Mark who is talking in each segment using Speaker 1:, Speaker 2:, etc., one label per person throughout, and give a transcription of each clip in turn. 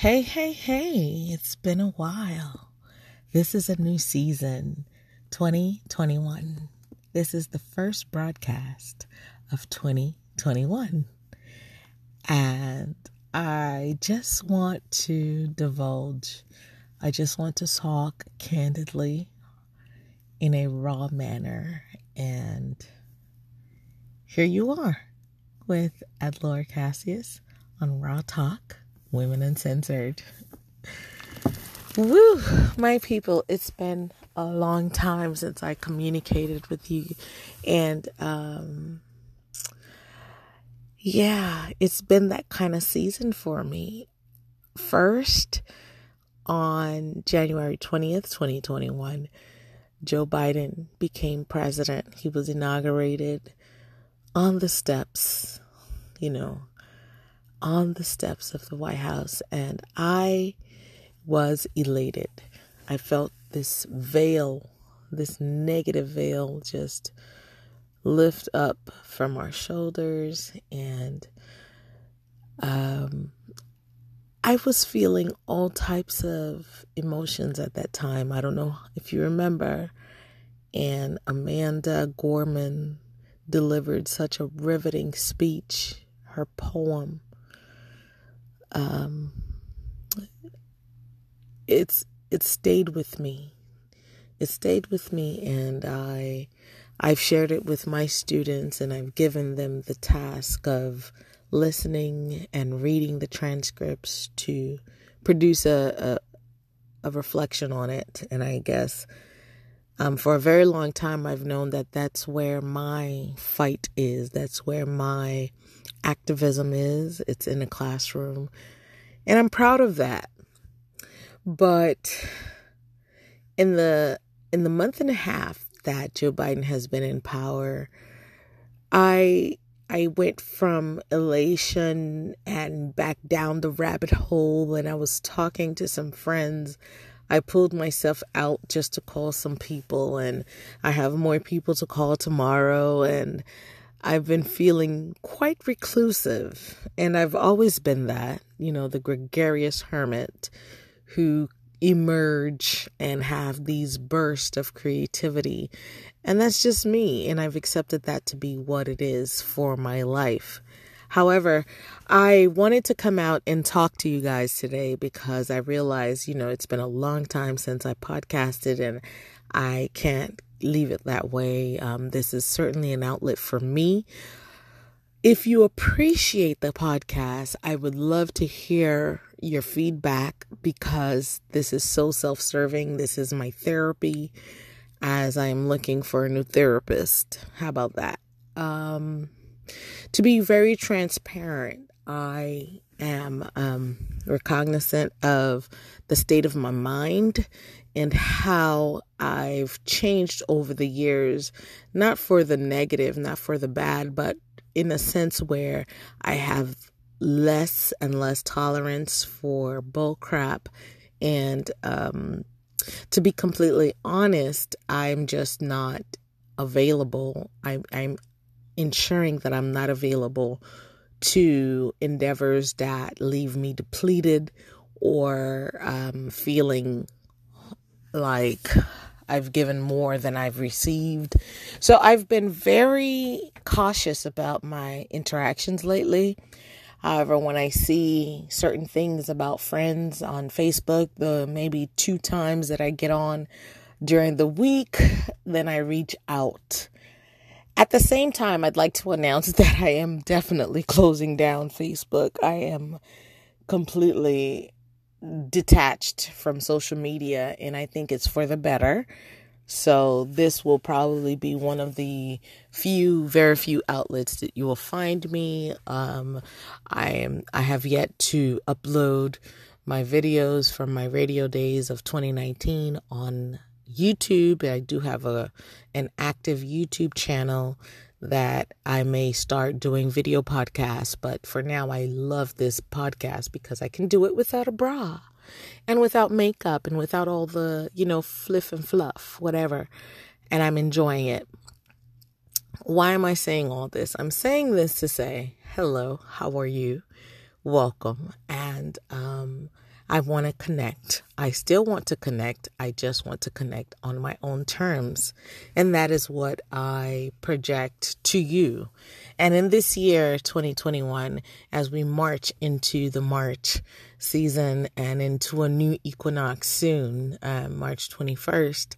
Speaker 1: Hey, hey, hey, it's been a while. This is a new season, 2021. This is the first broadcast of 2021. And I just want to divulge, I just want to talk candidly in a raw manner. And here you are with Adlor Cassius on Raw Talk Women Uncensored. Woo, my people, it's been a long time since I communicated with you. And, um, yeah, it's been that kind of season for me. First, on January 20th, 2021, Joe Biden became president. He was inaugurated on the steps, you know, on the steps of the White House, and I was elated. I felt this veil, this negative veil, just lift up from our shoulders, and um, I was feeling all types of emotions at that time. I don't know if you remember, and Amanda Gorman delivered such a riveting speech, her poem um, it's it stayed with me. It stayed with me, and I I've shared it with my students, and I've given them the task of listening and reading the transcripts to produce a a, a reflection on it. And I guess um, for a very long time, I've known that that's where my fight is. That's where my activism is. It's in a classroom. And I'm proud of that. But in the in the month and a half that Joe Biden has been in power, I I went from elation and back down the rabbit hole and I was talking to some friends. I pulled myself out just to call some people and I have more people to call tomorrow and I've been feeling quite reclusive, and I've always been that, you know, the gregarious hermit who emerge and have these bursts of creativity. And that's just me, and I've accepted that to be what it is for my life. However, I wanted to come out and talk to you guys today because I realized, you know, it's been a long time since I podcasted and I can't leave it that way. Um, this is certainly an outlet for me. If you appreciate the podcast, I would love to hear your feedback because this is so self serving. This is my therapy as I am looking for a new therapist. How about that? Um, to be very transparent, I am um, recognizant of the state of my mind and how I've changed over the years, not for the negative, not for the bad, but in a sense where I have less and less tolerance for bull crap. And um, to be completely honest, I'm just not available. I, I'm ensuring that I'm not available to endeavors that leave me depleted or um, feeling like I've given more than I've received. So I've been very cautious about my interactions lately. However, when I see certain things about friends on Facebook, the maybe two times that I get on during the week, then I reach out. At the same time, I'd like to announce that I am definitely closing down Facebook. I am completely detached from social media, and I think it's for the better. So, this will probably be one of the few, very few outlets that you will find me. Um, I am, I have yet to upload my videos from my radio days of 2019 on YouTube. I do have a an active YouTube channel that I may start doing video podcasts, but for now I love this podcast because I can do it without a bra and without makeup and without all the, you know, fliff and fluff, whatever. And I'm enjoying it. Why am I saying all this? I'm saying this to say, hello, how are you? Welcome. And um I want to connect. I still want to connect. I just want to connect on my own terms. And that is what I project to you. And in this year, 2021, as we march into the March season and into a new equinox soon, uh, March 21st,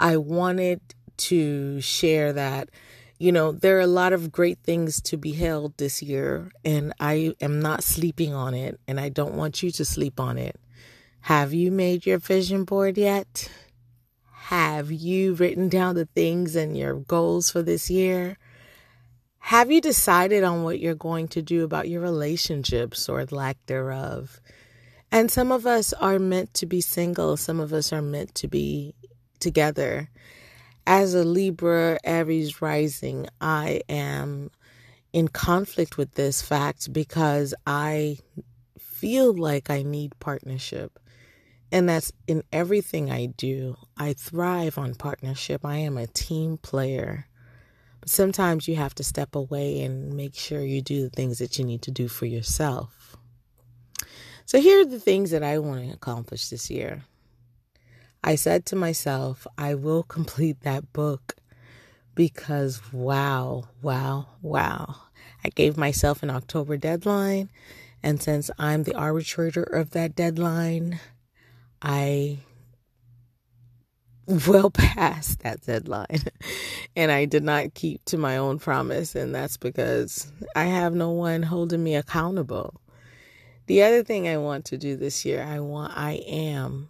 Speaker 1: I wanted to share that you know, there are a lot of great things to be held this year, and I am not sleeping on it, and I don't want you to sleep on it. Have you made your vision board yet? Have you written down the things and your goals for this year? Have you decided on what you're going to do about your relationships or lack thereof? And some of us are meant to be single, some of us are meant to be together as a Libra Aries rising, I am in conflict with this fact because I feel like I need partnership. And that's in everything I do. I thrive on partnership. I am a team player. But sometimes you have to step away and make sure you do the things that you need to do for yourself. So here are the things that I want to accomplish this year. I said to myself, I will complete that book because wow, wow, wow. I gave myself an October deadline. And since I'm the arbitrator of that deadline, I well past that deadline. and I did not keep to my own promise. And that's because I have no one holding me accountable. The other thing I want to do this year, I want, I am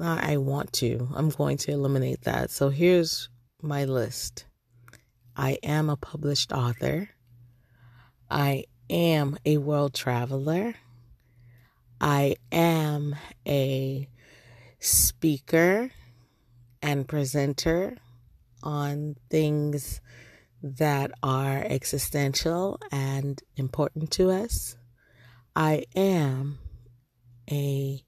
Speaker 1: I want to. I'm going to eliminate that. So here's my list I am a published author. I am a world traveler. I am a speaker and presenter on things that are existential and important to us. I am a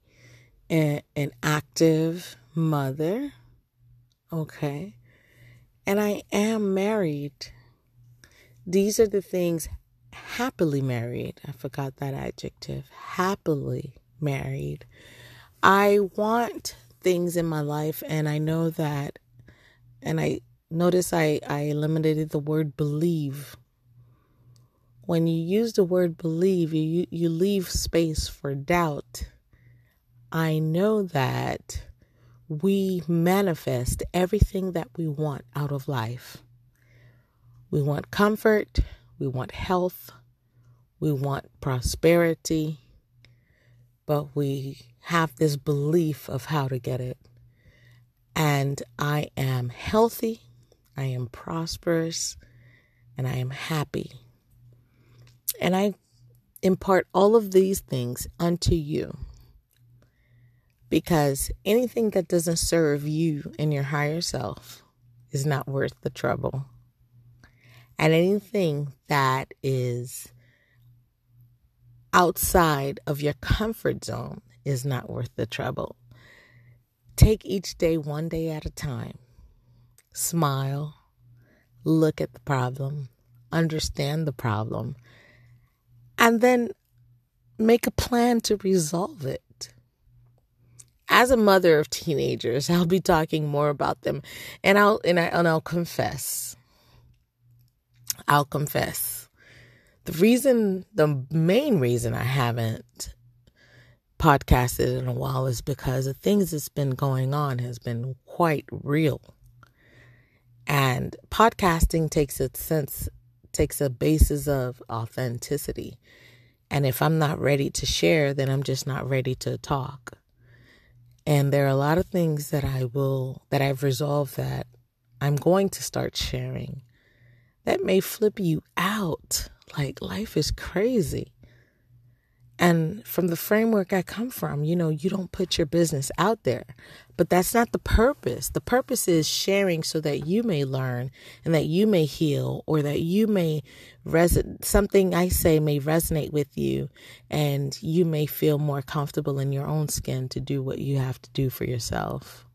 Speaker 1: a, an active mother. Okay. And I am married. These are the things happily married. I forgot that adjective. Happily married. I want things in my life, and I know that, and I notice I, I eliminated the word believe. When you use the word believe, you, you leave space for doubt I know that we manifest everything that we want out of life. We want comfort, we want health, we want prosperity, but we have this belief of how to get it. And I am healthy, I am prosperous, and I am happy. And I impart all of these things unto you because anything that doesn't serve you and your higher self is not worth the trouble. And anything that is outside of your comfort zone is not worth the trouble. Take each day one day at a time. Smile, look at the problem, understand the problem, and then make a plan to resolve it as a mother of teenagers, I'll be talking more about them, and I'll and I and I'll confess. I'll confess. The reason, the main reason I haven't podcasted in a while is because the things that's been going on has been quite real. And podcasting takes a sense, takes a basis of authenticity. And if I'm not ready to share, then I'm just not ready to talk. And there are a lot of things that I will, that I've resolved that I'm going to start sharing that may flip you out. Like life is crazy. And from the framework I come from, you know, you don't put your business out there. But that's not the purpose. The purpose is sharing so that you may learn and that you may heal or that you may resonate. Something I say may resonate with you and you may feel more comfortable in your own skin to do what you have to do for yourself.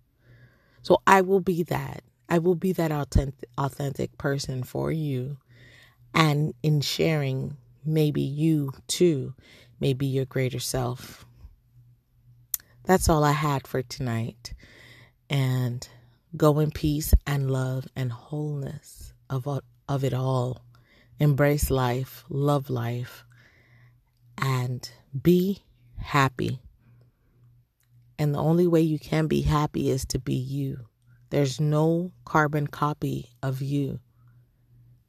Speaker 1: So I will be that. I will be that authentic, authentic person for you. And in sharing, maybe you too may be your greater self. that's all I had for tonight. And go in peace and love and wholeness of, of it all. Embrace life, love life, and be happy. And the only way you can be happy is to be you. There's no carbon copy of you.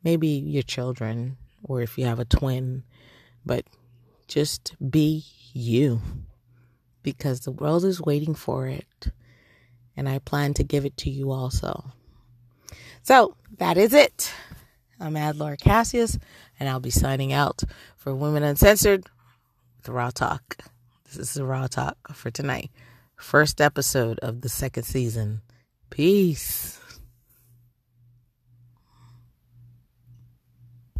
Speaker 1: Maybe your children, or if you have a twin, but just be you because the world is waiting for it. And I plan to give it to you also. So that is it. I'm Ad Cassius, and I'll be signing out for Women Uncensored with Raw Talk. This is the Raw Talk for tonight. First episode of the second season. Peace.